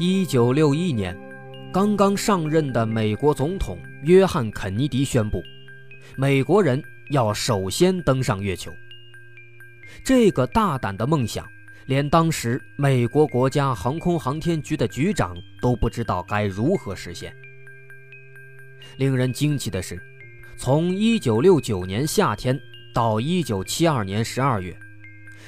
一九六一年，刚刚上任的美国总统约翰·肯尼迪宣布，美国人要首先登上月球。这个大胆的梦想，连当时美国国家航空航天局的局长都不知道该如何实现。令人惊奇的是，从一九六九年夏天到一九七二年十二月，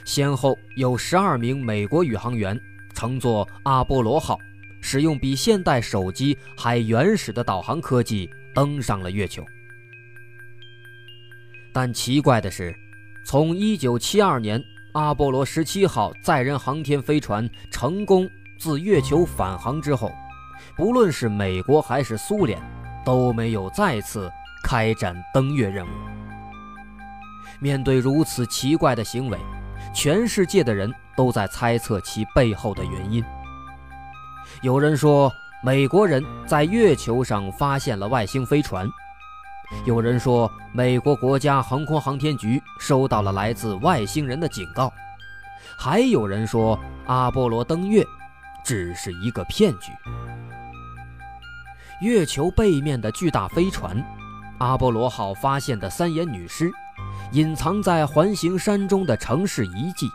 先后有十二名美国宇航员。乘坐阿波罗号，使用比现代手机还原始的导航科技登上了月球。但奇怪的是，从1972年阿波罗17号载人航天飞船成功自月球返航之后，不论是美国还是苏联，都没有再次开展登月任务。面对如此奇怪的行为，全世界的人都在猜测其背后的原因。有人说，美国人在月球上发现了外星飞船；有人说，美国国家航空航天局收到了来自外星人的警告；还有人说，阿波罗登月只是一个骗局。月球背面的巨大飞船，阿波罗号发现的三眼女尸。隐藏在环形山中的城市遗迹，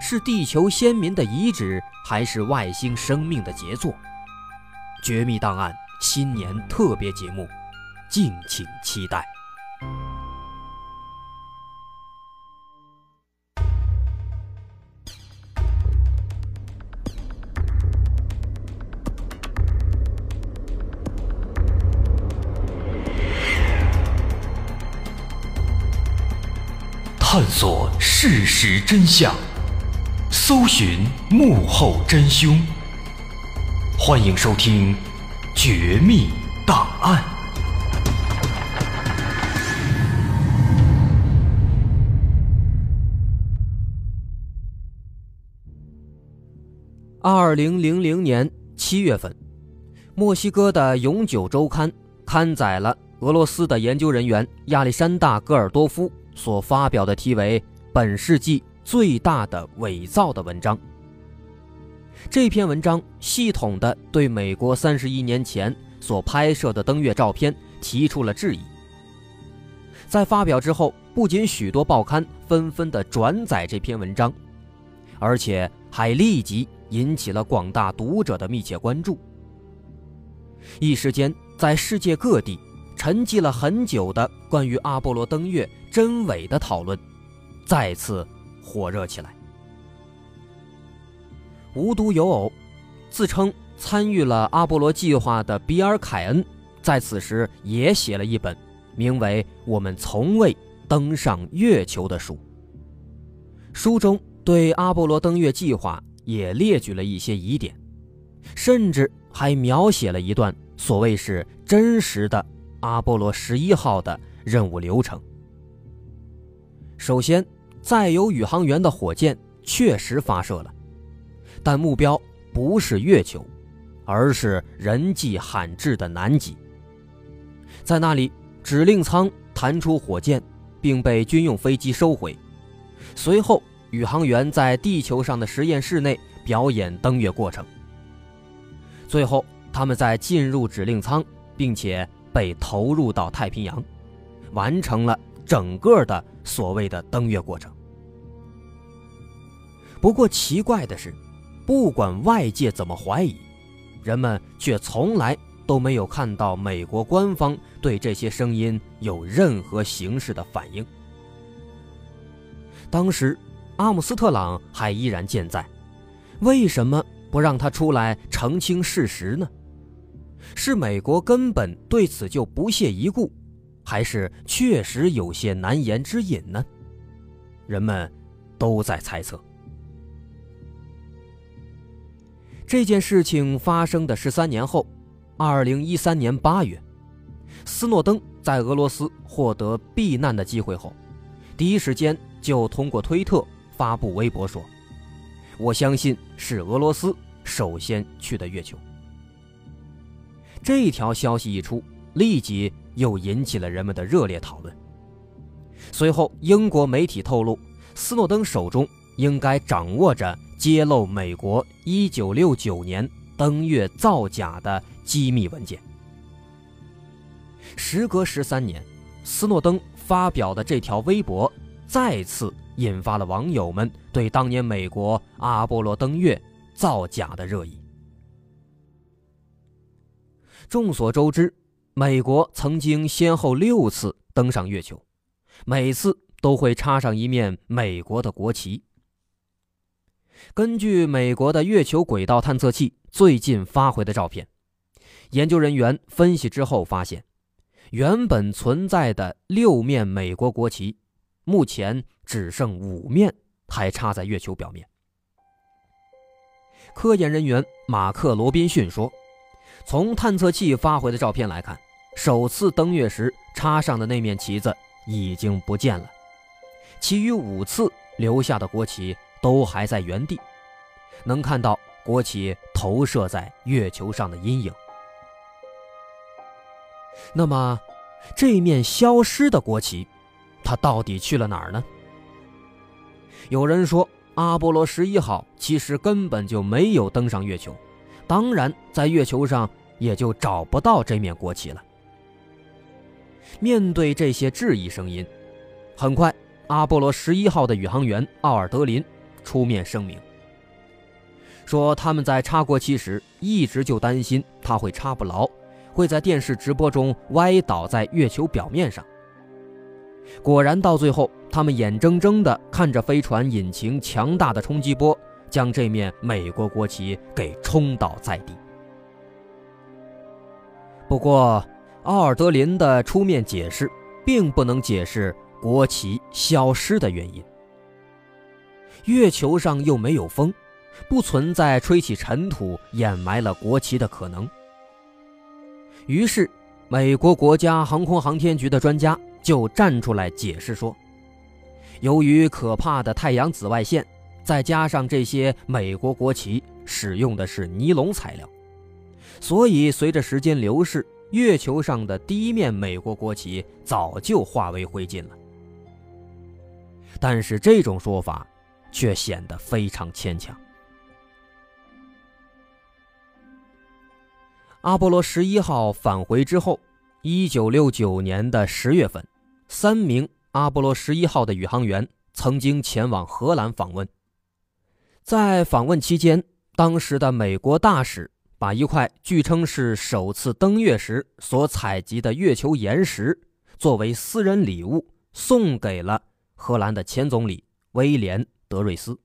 是地球先民的遗址，还是外星生命的杰作？绝密档案新年特别节目，敬请期待。探索事实真相，搜寻幕后真凶。欢迎收听《绝密档案》。二零零零年七月份，墨西哥的《永久周刊》刊载了俄罗斯的研究人员亚历山大·戈尔多夫。所发表的题为“本世纪最大的伪造”的文章。这篇文章系统的对美国三十一年前所拍摄的登月照片提出了质疑。在发表之后，不仅许多报刊纷纷的转载这篇文章，而且还立即引起了广大读者的密切关注。一时间，在世界各地。沉寂了很久的关于阿波罗登月真伪的讨论，再次火热起来。无独有偶，自称参与了阿波罗计划的比尔·凯恩，在此时也写了一本名为《我们从未登上月球》的书。书中对阿波罗登月计划也列举了一些疑点，甚至还描写了一段所谓是真实的。阿波罗十一号的任务流程。首先，载有宇航员的火箭确实发射了，但目标不是月球，而是人迹罕至的南极。在那里，指令舱弹出火箭，并被军用飞机收回。随后，宇航员在地球上的实验室内表演登月过程。最后，他们在进入指令舱，并且。被投入到太平洋，完成了整个的所谓的登月过程。不过奇怪的是，不管外界怎么怀疑，人们却从来都没有看到美国官方对这些声音有任何形式的反应。当时，阿姆斯特朗还依然健在，为什么不让他出来澄清事实呢？是美国根本对此就不屑一顾，还是确实有些难言之隐呢？人们都在猜测。这件事情发生的十三年后，二零一三年八月，斯诺登在俄罗斯获得避难的机会后，第一时间就通过推特发布微博说：“我相信是俄罗斯首先去的月球。”这条消息一出，立即又引起了人们的热烈讨论。随后，英国媒体透露，斯诺登手中应该掌握着揭露美国1969年登月造假的机密文件。时隔十三年，斯诺登发表的这条微博再次引发了网友们对当年美国阿波罗登月造假的热议。众所周知，美国曾经先后六次登上月球，每次都会插上一面美国的国旗。根据美国的月球轨道探测器最近发回的照片，研究人员分析之后发现，原本存在的六面美国国旗，目前只剩五面还插在月球表面。科研人员马克·罗宾逊说。从探测器发回的照片来看，首次登月时插上的那面旗子已经不见了，其余五次留下的国旗都还在原地，能看到国旗投射在月球上的阴影。那么，这面消失的国旗，它到底去了哪儿呢？有人说，阿波罗十一号其实根本就没有登上月球。当然，在月球上也就找不到这面国旗了。面对这些质疑声音，很快，阿波罗十一号的宇航员奥尔德林出面声明，说他们在插国旗时一直就担心它会插不牢，会在电视直播中歪倒在月球表面上。果然，到最后，他们眼睁睁地看着飞船引擎强大的冲击波。将这面美国国旗给冲倒在地。不过，奥尔德林的出面解释，并不能解释国旗消失的原因。月球上又没有风，不存在吹起尘土掩埋了国旗的可能。于是，美国国家航空航天局的专家就站出来解释说，由于可怕的太阳紫外线。再加上这些美国国旗使用的是尼龙材料，所以随着时间流逝，月球上的第一面美国国旗早就化为灰烬了。但是这种说法却显得非常牵强。阿波罗十一号返回之后，一九六九年的十月份，三名阿波罗十一号的宇航员曾经前往荷兰访问。在访问期间，当时的美国大使把一块据称是首次登月时所采集的月球岩石作为私人礼物送给了荷兰的前总理威廉·德瑞斯。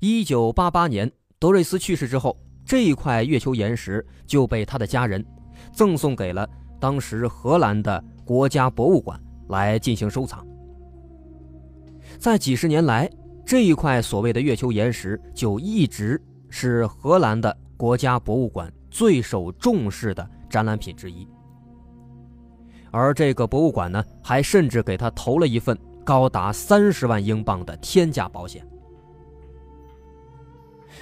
一九八八年，德瑞斯去世之后，这一块月球岩石就被他的家人赠送给了当时荷兰的国家博物馆来进行收藏。在几十年来，这一块所谓的月球岩石就一直是荷兰的国家博物馆最受重视的展览品之一，而这个博物馆呢，还甚至给他投了一份高达三十万英镑的天价保险。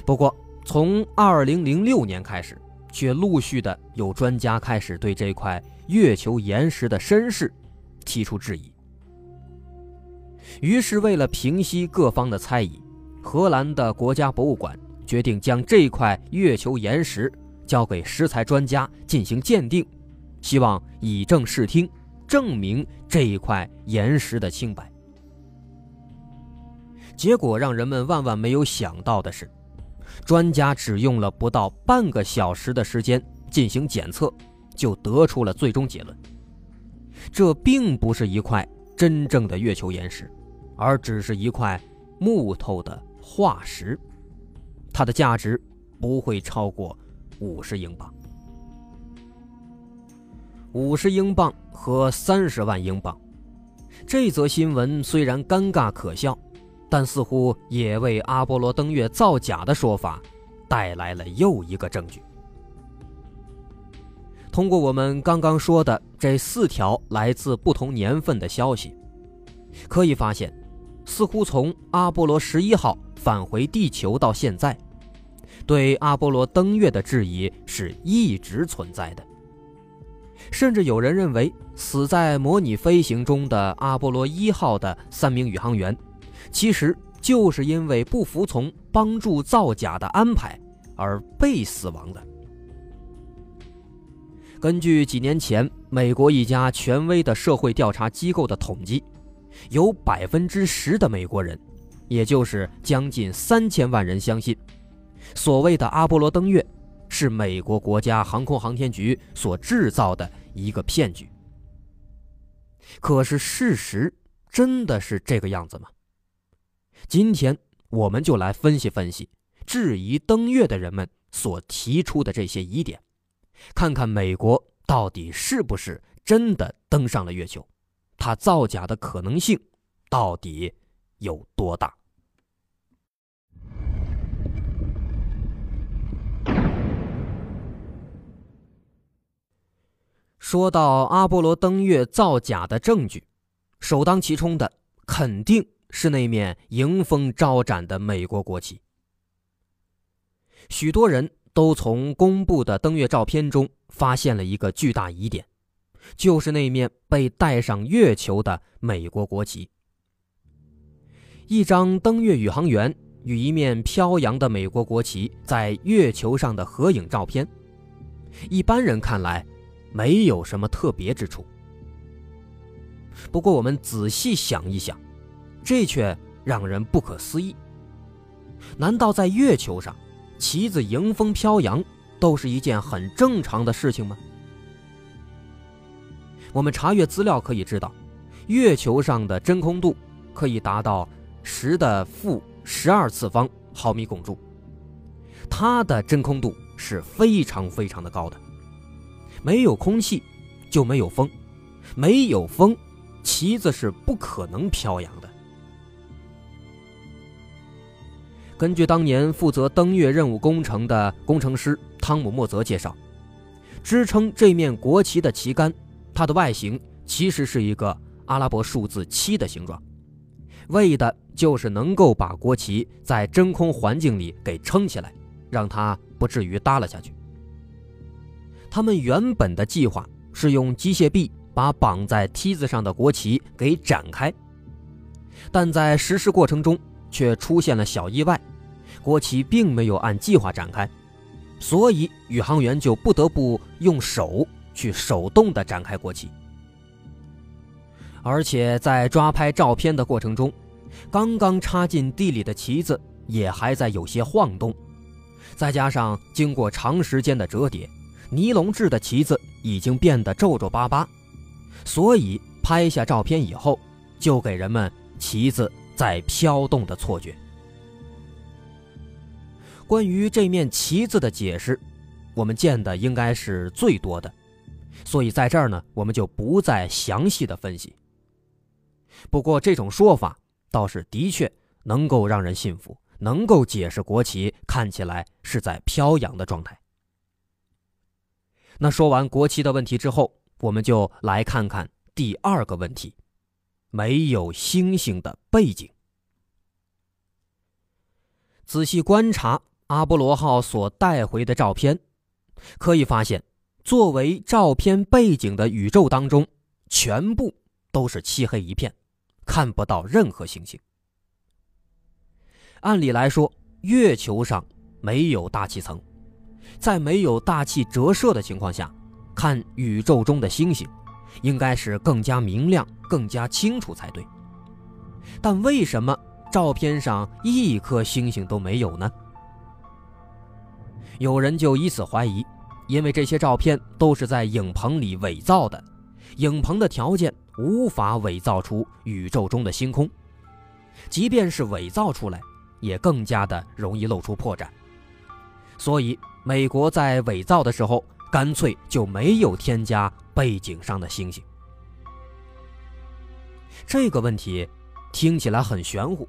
不过，从二零零六年开始，却陆续的有专家开始对这块月球岩石的身世提出质疑。于是，为了平息各方的猜疑，荷兰的国家博物馆决定将这块月球岩石交给石材专家进行鉴定，希望以正视听，证明这一块岩石的清白。结果让人们万万没有想到的是，专家只用了不到半个小时的时间进行检测，就得出了最终结论：这并不是一块。真正的月球岩石，而只是一块木头的化石，它的价值不会超过五十英镑。五十英镑和三十万英镑，这则新闻虽然尴尬可笑，但似乎也为阿波罗登月造假的说法带来了又一个证据。通过我们刚刚说的这四条来自不同年份的消息，可以发现，似乎从阿波罗十一号返回地球到现在，对阿波罗登月的质疑是一直存在的。甚至有人认为，死在模拟飞行中的阿波罗一号的三名宇航员，其实就是因为不服从帮助造假的安排，而被死亡的。根据几年前美国一家权威的社会调查机构的统计，有百分之十的美国人，也就是将近三千万人相信，所谓的阿波罗登月是美国国家航空航天局所制造的一个骗局。可是事实真的是这个样子吗？今天我们就来分析分析质疑登月的人们所提出的这些疑点，看看美国到底是不是真的登上了月球，它造假的可能性到底有多大？说到阿波罗登月造假的证据，首当其冲的肯定是那面迎风招展的美国国旗。许多人都从公布的登月照片中发现了一个巨大疑点，就是那面被带上月球的美国国旗。一张登月宇航员与一面飘扬的美国国旗在月球上的合影照片，一般人看来。没有什么特别之处。不过，我们仔细想一想，这却让人不可思议。难道在月球上，旗子迎风飘扬都是一件很正常的事情吗？我们查阅资料可以知道，月球上的真空度可以达到十的负十二次方毫米汞柱，它的真空度是非常非常的高的。没有空气，就没有风，没有风，旗子是不可能飘扬的。根据当年负责登月任务工程的工程师汤姆·莫泽介绍，支撑这面国旗的旗杆，它的外形其实是一个阿拉伯数字七的形状，为的就是能够把国旗在真空环境里给撑起来，让它不至于耷拉下去。他们原本的计划是用机械臂把绑在梯子上的国旗给展开，但在实施过程中却出现了小意外，国旗并没有按计划展开，所以宇航员就不得不用手去手动的展开国旗。而且在抓拍照片的过程中，刚刚插进地里的旗子也还在有些晃动，再加上经过长时间的折叠。尼龙制的旗子已经变得皱皱巴巴，所以拍下照片以后，就给人们旗子在飘动的错觉。关于这面旗子的解释，我们见的应该是最多的，所以在这儿呢，我们就不再详细的分析。不过这种说法倒是的确能够让人信服，能够解释国旗看起来是在飘扬的状态。那说完国旗的问题之后，我们就来看看第二个问题：没有星星的背景。仔细观察阿波罗号所带回的照片，可以发现，作为照片背景的宇宙当中，全部都是漆黑一片，看不到任何星星。按理来说，月球上没有大气层。在没有大气折射的情况下，看宇宙中的星星，应该是更加明亮、更加清楚才对。但为什么照片上一颗星星都没有呢？有人就以此怀疑，因为这些照片都是在影棚里伪造的，影棚的条件无法伪造出宇宙中的星空，即便是伪造出来，也更加的容易露出破绽，所以。美国在伪造的时候，干脆就没有添加背景上的星星。这个问题听起来很玄乎，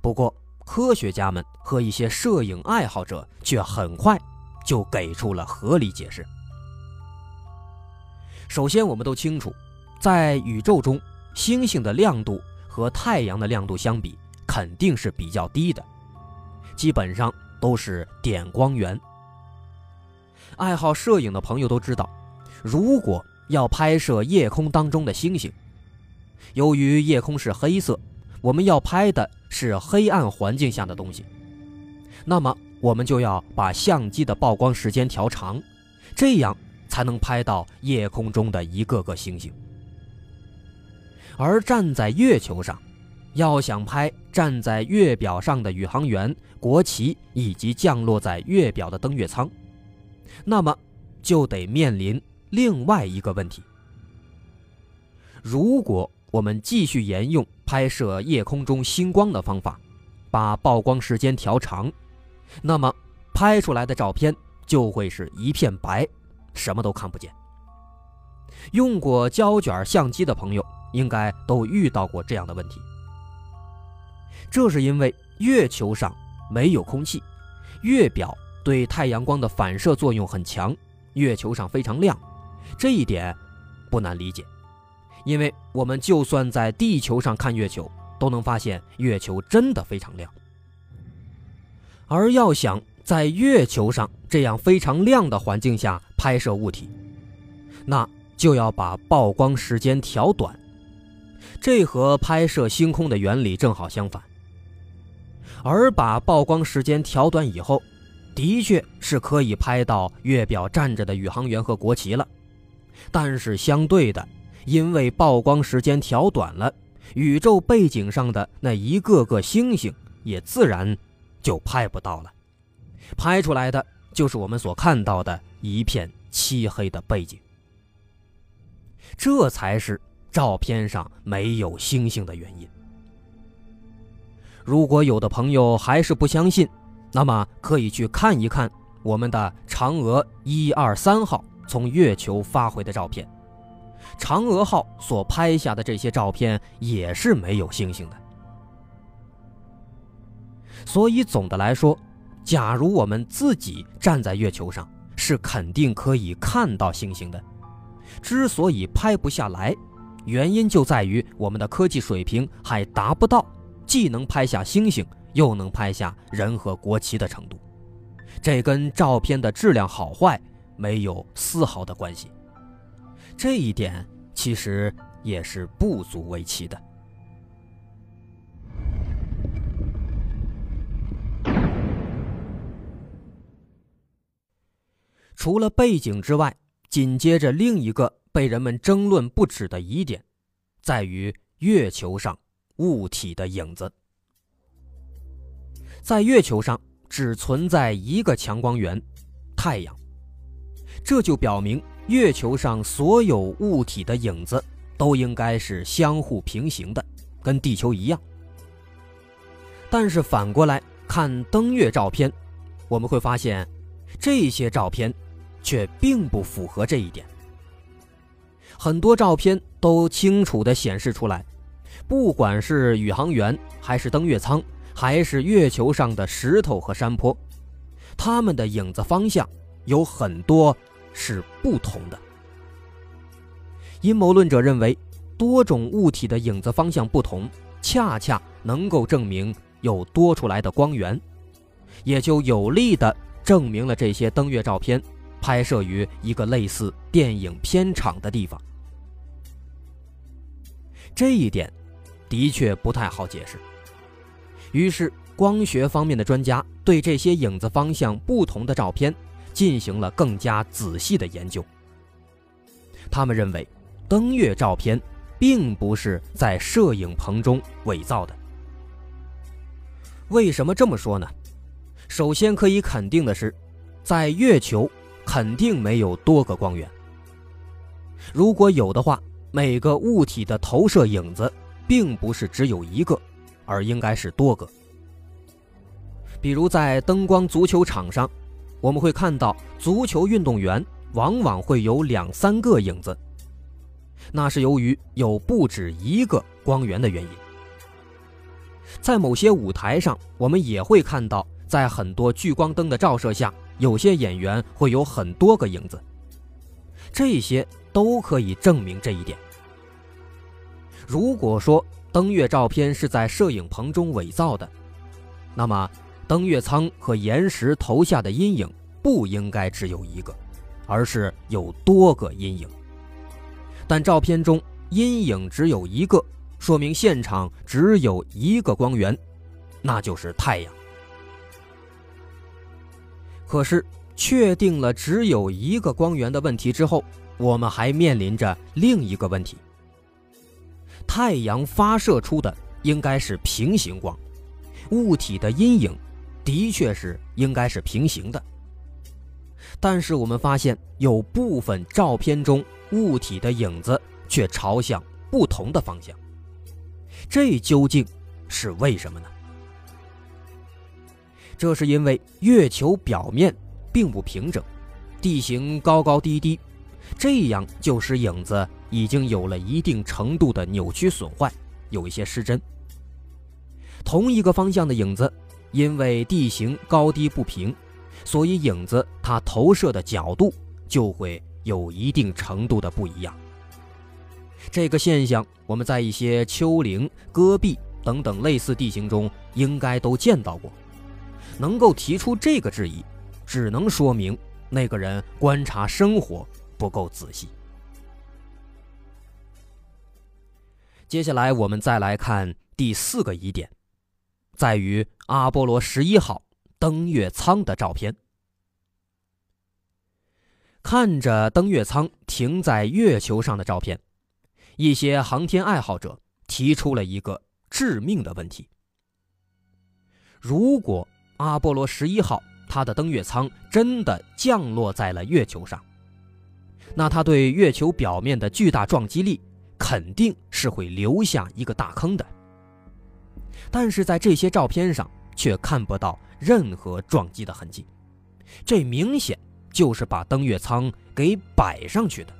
不过科学家们和一些摄影爱好者却很快就给出了合理解释。首先，我们都清楚，在宇宙中，星星的亮度和太阳的亮度相比肯定是比较低的，基本上都是点光源。爱好摄影的朋友都知道，如果要拍摄夜空当中的星星，由于夜空是黑色，我们要拍的是黑暗环境下的东西，那么我们就要把相机的曝光时间调长，这样才能拍到夜空中的一个个星星。而站在月球上，要想拍站在月表上的宇航员、国旗以及降落在月表的登月舱，那么就得面临另外一个问题：如果我们继续沿用拍摄夜空中星光的方法，把曝光时间调长，那么拍出来的照片就会是一片白，什么都看不见。用过胶卷相机的朋友应该都遇到过这样的问题。这是因为月球上没有空气，月表对太阳光的反射作用很强，月球上非常亮，这一点不难理解。因为我们就算在地球上看月球，都能发现月球真的非常亮。而要想在月球上这样非常亮的环境下拍摄物体，那就要把曝光时间调短，这和拍摄星空的原理正好相反。而把曝光时间调短以后，的确是可以拍到月表站着的宇航员和国旗了。但是相对的，因为曝光时间调短了，宇宙背景上的那一个个星星也自然就拍不到了，拍出来的就是我们所看到的一片漆黑的背景。这才是照片上没有星星的原因。如果有的朋友还是不相信，那么可以去看一看我们的嫦娥一二三号从月球发回的照片。嫦娥号所拍下的这些照片也是没有星星的。所以总的来说，假如我们自己站在月球上，是肯定可以看到星星的。之所以拍不下来，原因就在于我们的科技水平还达不到。既能拍下星星，又能拍下人和国旗的程度，这跟照片的质量好坏没有丝毫的关系。这一点其实也是不足为奇的。除了背景之外，紧接着另一个被人们争论不止的疑点，在于月球上。物体的影子，在月球上只存在一个强光源——太阳，这就表明月球上所有物体的影子都应该是相互平行的，跟地球一样。但是反过来看登月照片，我们会发现，这些照片却并不符合这一点。很多照片都清楚地显示出来。不管是宇航员，还是登月舱，还是月球上的石头和山坡，他们的影子方向有很多是不同的。阴谋论者认为，多种物体的影子方向不同，恰恰能够证明有多出来的光源，也就有力地证明了这些登月照片拍摄于一个类似电影片场的地方。这一点。的确不太好解释。于是，光学方面的专家对这些影子方向不同的照片进行了更加仔细的研究。他们认为，登月照片并不是在摄影棚中伪造的。为什么这么说呢？首先可以肯定的是，在月球肯定没有多个光源。如果有的话，每个物体的投射影子。并不是只有一个，而应该是多个。比如在灯光足球场上，我们会看到足球运动员往往会有两三个影子，那是由于有不止一个光源的原因。在某些舞台上，我们也会看到，在很多聚光灯的照射下，有些演员会有很多个影子，这些都可以证明这一点。如果说登月照片是在摄影棚中伪造的，那么登月舱和岩石投下的阴影不应该只有一个，而是有多个阴影。但照片中阴影只有一个，说明现场只有一个光源，那就是太阳。可是，确定了只有一个光源的问题之后，我们还面临着另一个问题：太阳发射出的应该是平行光，物体的阴影的确是应该是平行的。但是我们发现有部分照片中物体的影子却朝向不同的方向，这究竟是为什么呢？这是因为月球表面并不平整，地形高高低低，这样就使影子已经有了一定程度的扭曲损坏，有一些失真。同一个方向的影子，因为地形高低不平，所以影子它投射的角度就会有一定程度的不一样。这个现象我们在一些丘陵、戈壁等等类似地形中应该都见到过。能够提出这个质疑，只能说明那个人观察生活不够仔细。接下来我们再来看第四个疑点，在于阿波罗十一号登月舱的照片。看着登月舱停在月球上的照片，一些航天爱好者提出了一个致命的问题：如果阿波罗十一号，它的登月舱真的降落在了月球上，那它对月球表面的巨大撞击力肯定是会留下一个大坑的。但是在这些照片上却看不到任何撞击的痕迹，这明显就是把登月舱给摆上去的。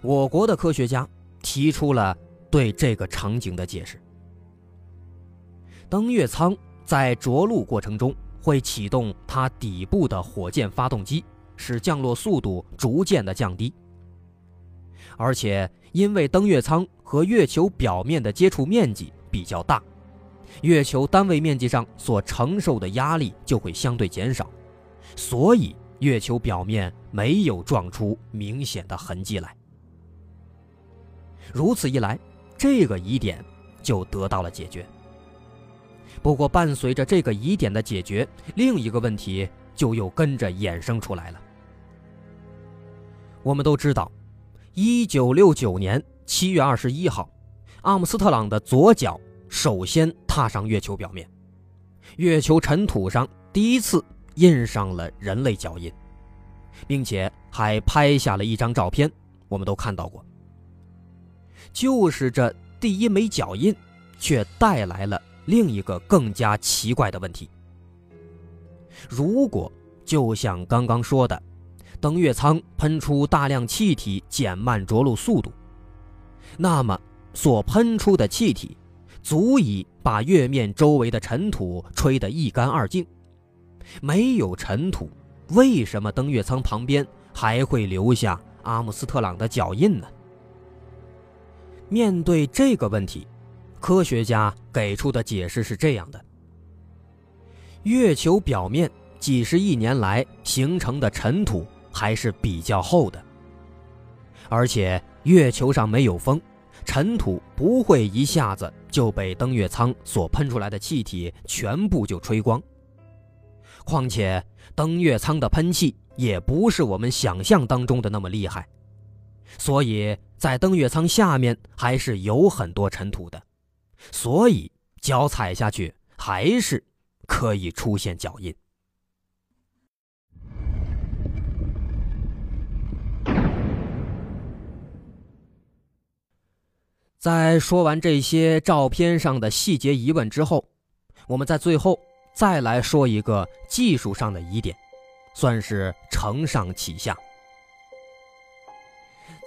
我国的科学家提出了对这个场景的解释。登月舱在着陆过程中会启动它底部的火箭发动机，使降落速度逐渐的降低。而且，因为登月舱和月球表面的接触面积比较大，月球单位面积上所承受的压力就会相对减少，所以月球表面没有撞出明显的痕迹来。如此一来，这个疑点就得到了解决。不过，伴随着这个疑点的解决，另一个问题就又跟着衍生出来了。我们都知道，一九六九年七月二十一号，阿姆斯特朗的左脚首先踏上月球表面，月球尘土上第一次印上了人类脚印，并且还拍下了一张照片，我们都看到过。就是这第一枚脚印，却带来了。另一个更加奇怪的问题：如果就像刚刚说的，登月舱喷出大量气体减慢着陆速度，那么所喷出的气体足以把月面周围的尘土吹得一干二净。没有尘土，为什么登月舱旁边还会留下阿姆斯特朗的脚印呢？面对这个问题。科学家给出的解释是这样的：月球表面几十亿年来形成的尘土还是比较厚的，而且月球上没有风，尘土不会一下子就被登月舱所喷出来的气体全部就吹光。况且登月舱的喷气也不是我们想象当中的那么厉害，所以在登月舱下面还是有很多尘土的。所以脚踩下去还是可以出现脚印。在说完这些照片上的细节疑问之后，我们在最后再来说一个技术上的疑点，算是承上启下。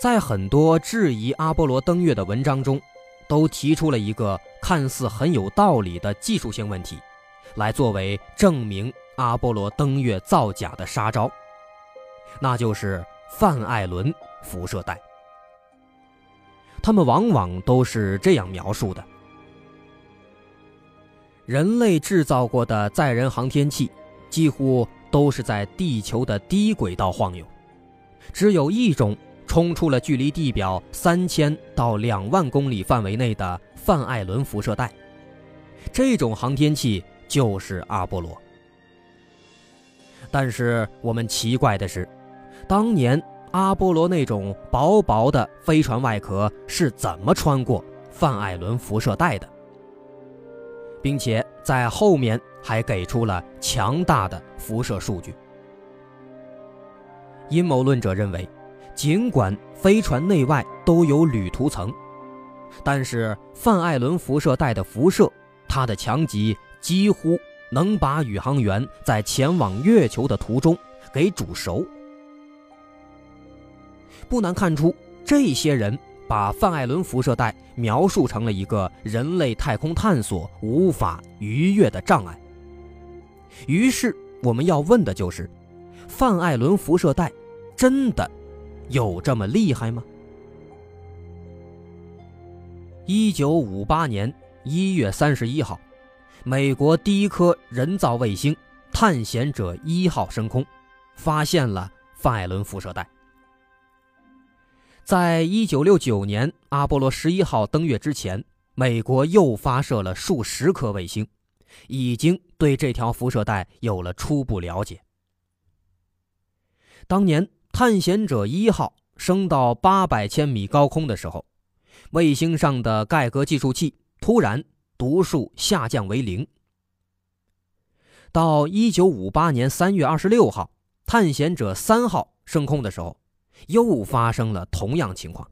在很多质疑阿波罗登月的文章中。都提出了一个看似很有道理的技术性问题，来作为证明阿波罗登月造假的杀招，那就是范艾伦辐射带。他们往往都是这样描述的：人类制造过的载人航天器，几乎都是在地球的低轨道晃悠，只有一种。冲出了距离地表三千到两万公里范围内的范艾伦辐射带，这种航天器就是阿波罗。但是我们奇怪的是，当年阿波罗那种薄薄的飞船外壳是怎么穿过范艾伦辐射带的，并且在后面还给出了强大的辐射数据。阴谋论者认为，尽管飞船内外都有铝涂层，但是范艾伦辐射带的辐射，它的强极几乎能把宇航员在前往月球的途中给煮熟。不难看出，这些人把范艾伦辐射带描述成了一个人类太空探索无法逾越的障碍。于是，我们要问的就是。范艾伦辐射带真的有这么厉害吗？一九五八年一月三十一号，美国第一颗人造卫星“探险者一号”升空，发现了范艾伦辐射带。在一九六九年阿波罗十一号登月之前，美国又发射了数十颗卫星，已经对这条辐射带有了初步了解。当年探险者一号升到八百千米高空的时候，卫星上的盖格计数器突然读数下降为零。到一九五八年三月二十六号，探险者三号升空的时候，又发生了同样情况。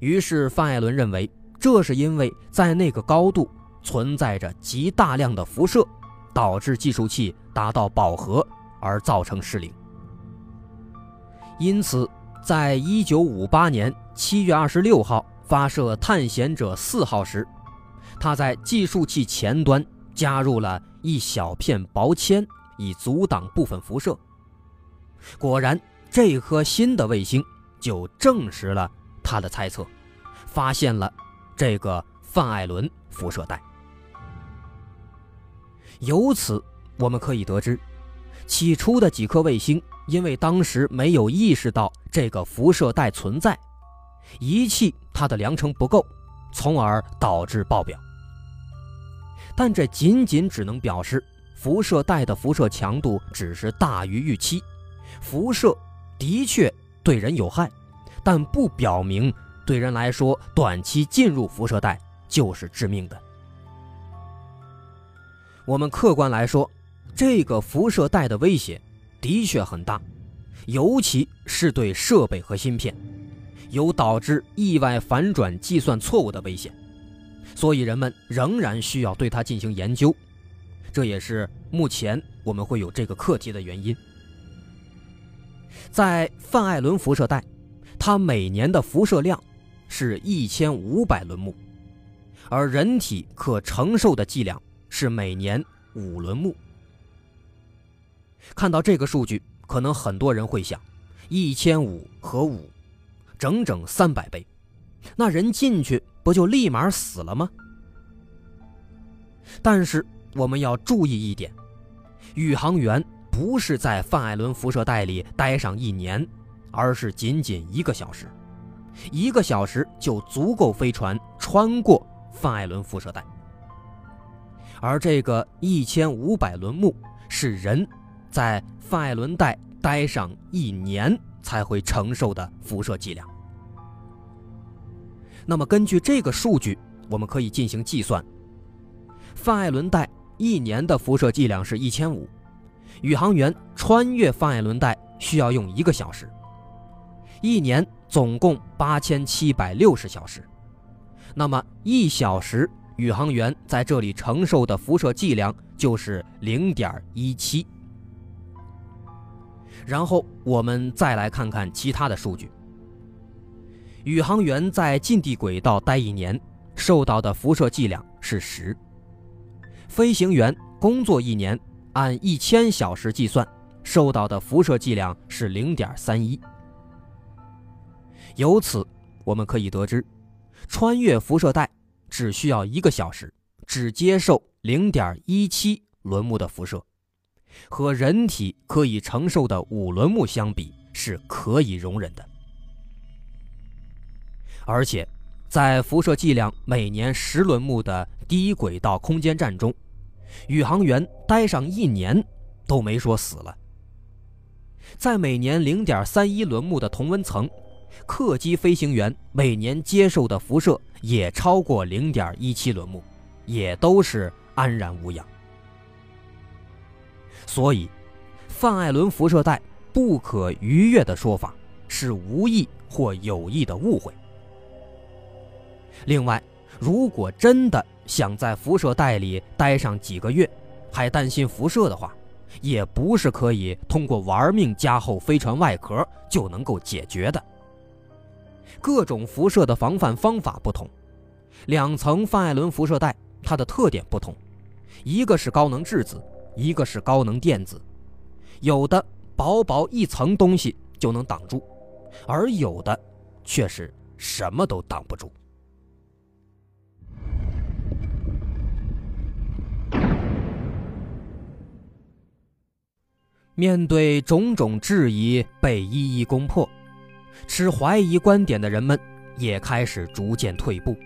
于是范艾伦认为，这是因为在那个高度存在着极大量的辐射，导致计数器达到饱和而造成失灵。因此，在一九五八年七月二十六号发射探险者四号时，他在计数器前端加入了一小片薄铅，以阻挡部分辐射。果然，这颗新的卫星就证实了他的猜测，发现了这个范艾伦辐射带。由此，我们可以得知，起初的几颗卫星。因为当时没有意识到这个辐射带存在，仪器它的量程不够，从而导致爆表。但这仅仅只能表示辐射带的辐射强度只是大于预期，辐射的确对人有害，但不表明对人来说短期进入辐射带就是致命的。我们客观来说，这个辐射带的威胁。的确很大，尤其是对设备和芯片，有导致意外反转计算错误的危险，所以人们仍然需要对它进行研究，这也是目前我们会有这个课题的原因。在范艾伦辐射带，它每年的辐射量是一千五百伦目，而人体可承受的剂量是每年五伦目。看到这个数据，可能很多人会想，一千五和五，整整三百倍，那人进去不就立马死了吗？但是我们要注意一点，宇航员不是在范艾伦辐射带里待上一年，而是仅仅一个小时，一个小时就足够飞船穿过范艾伦辐射带，而这个一千五百轮目是人。在范艾伦带待上一年才会承受的辐射剂量。那么根据这个数据，我们可以进行计算。范艾伦带一年的辐射剂量是一千五，宇航员穿越范艾伦带需要用一个小时，一年总共八千七百六十小时。那么一小时宇航员在这里承受的辐射剂量就是零点一七。然后我们再来看看其他的数据。宇航员在近地轨道待一年，受到的辐射剂量是十；飞行员工作一年，按一千小时计算，受到的辐射剂量是零点三一。由此我们可以得知，穿越辐射带只需要一个小时，只接受零点一七轮目的辐射。和人体可以承受的五轮木相比，是可以容忍的。而且，在辐射剂量每年十轮木的低轨道空间站中，宇航员待上一年，都没说死了。在每年零点三一轮木的同温层，客机飞行员每年接受的辐射也超过零点一七轮木，也都是安然无恙。所以，范艾伦辐射带不可逾越的说法是无意或有意的误会。另外，如果真的想在辐射带里待上几个月，还担心辐射的话，也不是可以通过玩命加厚飞船外壳就能够解决的。各种辐射的防范方法不同，两层范艾伦辐射带它的特点不同，一个是高能质子，一个是高能电子，有的薄薄一层东西就能挡住，而有的却是什么都挡不住。面对种种质疑被一一攻破，持怀疑观点的人们也开始逐渐退步。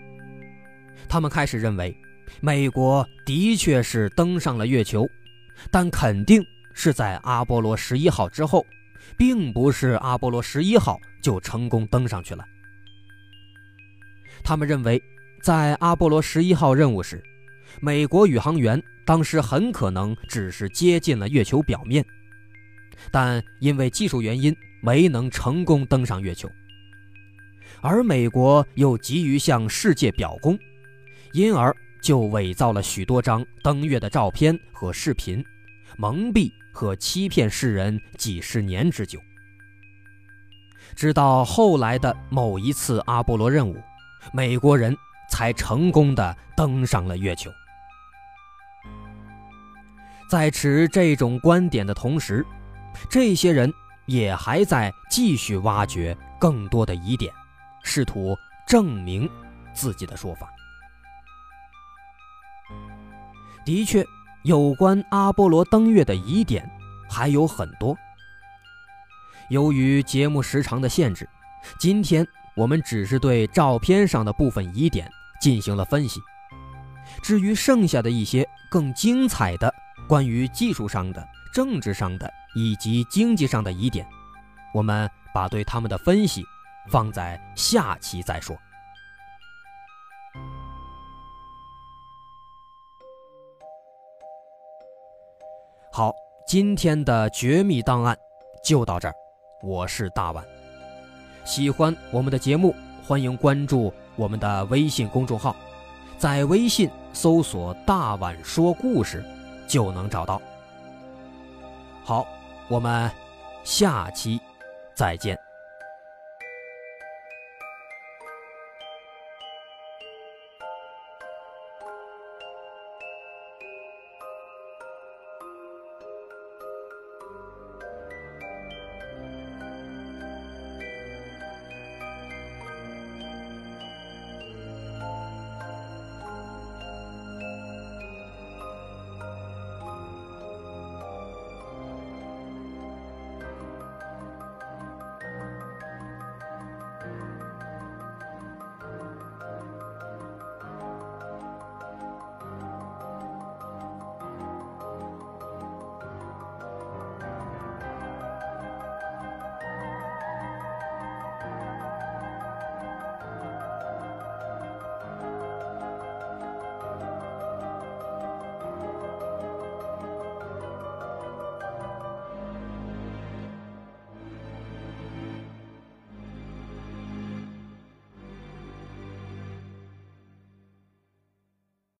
他们开始认为，美国的确是登上了月球，但肯定是在阿波罗十一号之后，并不是阿波罗十一号就成功登上去了。他们认为，在阿波罗十一号任务时，美国宇航员当时很可能只是接近了月球表面。但因为技术原因没能成功登上月球，而美国又急于向世界表功，因而就伪造了许多张登月的照片和视频，蒙蔽和欺骗世人几十年之久。直到后来的某一次阿波罗任务，美国人才成功的登上了月球。在持这种观点的同时，这些人也还在继续挖掘更多的疑点，试图证明自己的说法。的确，有关阿波罗登月的疑点还有很多。由于节目时长的限制，今天我们只是对照片上的部分疑点进行了分析。至于剩下的一些更精彩的关于技术上的、政治上的，以及经济上的疑点，我们把对他们的分析放在下期再说。好，今天的绝密档案就到这儿，我是大碗。喜欢我们的节目，欢迎关注我们的微信公众号，在微信搜索“大碗说故事”就能找到。好。我们下期再见。